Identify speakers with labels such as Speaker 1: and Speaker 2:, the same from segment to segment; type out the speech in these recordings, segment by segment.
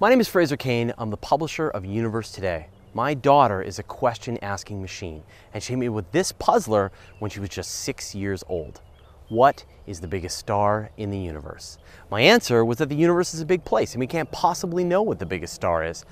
Speaker 1: My name is Fraser Cain. I'm the publisher of Universe Today. My daughter is a question asking machine, and she came me with this puzzler when she was just six years old. What is the biggest star in the universe? My answer was that the universe is a big place and we can't possibly know what the biggest star is.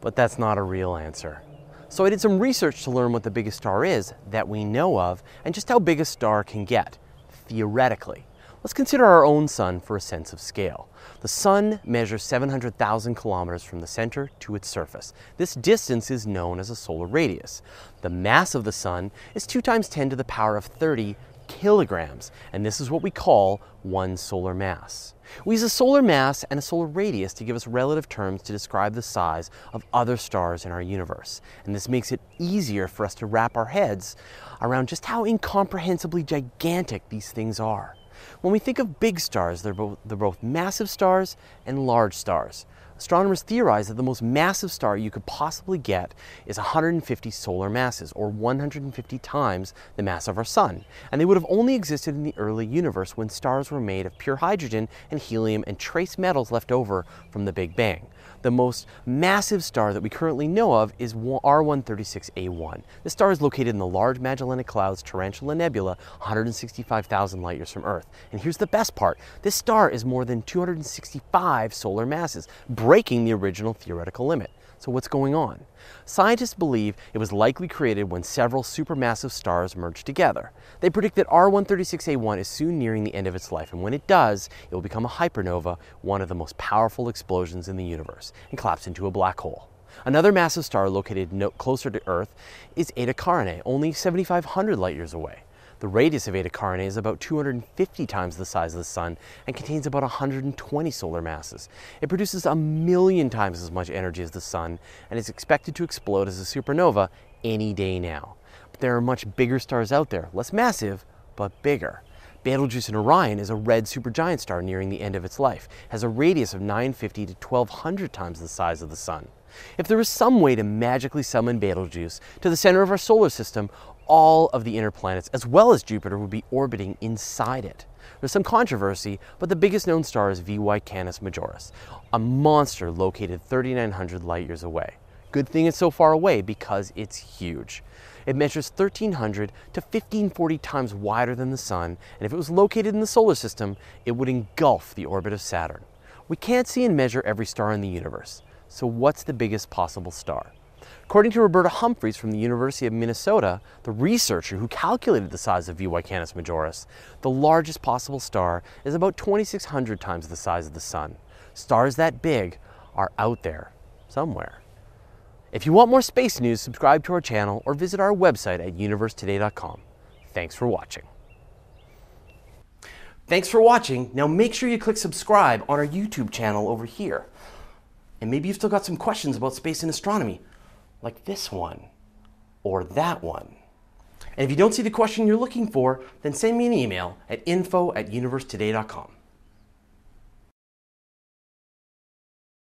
Speaker 1: But that's not a real answer. So I did some research to learn what the biggest star is that we know of and just how big a star can get, theoretically. Let's consider our own sun for a sense of scale. The sun measures 700,000 kilometers from the center to its surface. This distance is known as a solar radius. The mass of the sun is 2 times 10 to the power of 30 kilograms, and this is what we call one solar mass. We use a solar mass and a solar radius to give us relative terms to describe the size of other stars in our universe. And this makes it easier for us to wrap our heads around just how incomprehensibly gigantic these things are. When we think of big stars, they're both, they're both massive stars and large stars. Astronomers theorize that the most massive star you could possibly get is 150 solar masses, or 150 times the mass of our Sun. And they would have only existed in the early universe when stars were made of pure hydrogen and helium and trace metals left over from the Big Bang. The most massive star that we currently know of is R136A1. This star is located in the Large Magellanic Clouds Tarantula Nebula, 165,000 light years from Earth. And here's the best part this star is more than 265 solar masses, breaking the original theoretical limit. So, what's going on? Scientists believe it was likely created when several supermassive stars merged together. They predict that R136A1 is soon nearing the end of its life, and when it does, it will become a hypernova, one of the most powerful explosions in the universe, and collapse into a black hole. Another massive star located no closer to Earth is Eta Carinae, only 7,500 light years away. The radius of Eta Carinae is about 250 times the size of the Sun and contains about 120 solar masses. It produces a million times as much energy as the Sun and is expected to explode as a supernova any day now. But there are much bigger stars out there, less massive, but bigger. Betelgeuse in Orion is a red supergiant star nearing the end of its life, has a radius of 950 to 1200 times the size of the Sun. If there was some way to magically summon Betelgeuse to the center of our solar system, all of the inner planets, as well as Jupiter, would be orbiting inside it. There's some controversy, but the biggest known star is VY Canis Majoris, a monster located 3,900 light years away. Good thing it's so far away because it's huge. It measures 1,300 to 1,540 times wider than the Sun, and if it was located in the solar system, it would engulf the orbit of Saturn. We can't see and measure every star in the universe, so what's the biggest possible star? According to Roberta Humphreys from the University of Minnesota, the researcher who calculated the size of VY Canis Majoris, the largest possible star is about 2,600 times the size of the Sun. Stars that big are out there somewhere. If you want more space news, subscribe to our channel or visit our website at universetoday.com. Thanks for watching. Thanks for watching. Now make sure you click subscribe on our YouTube channel over here. And maybe you've still got some questions about space and astronomy like this one or that one. And if you don't see the question you're looking for, then send me an email at info at universetoday.com.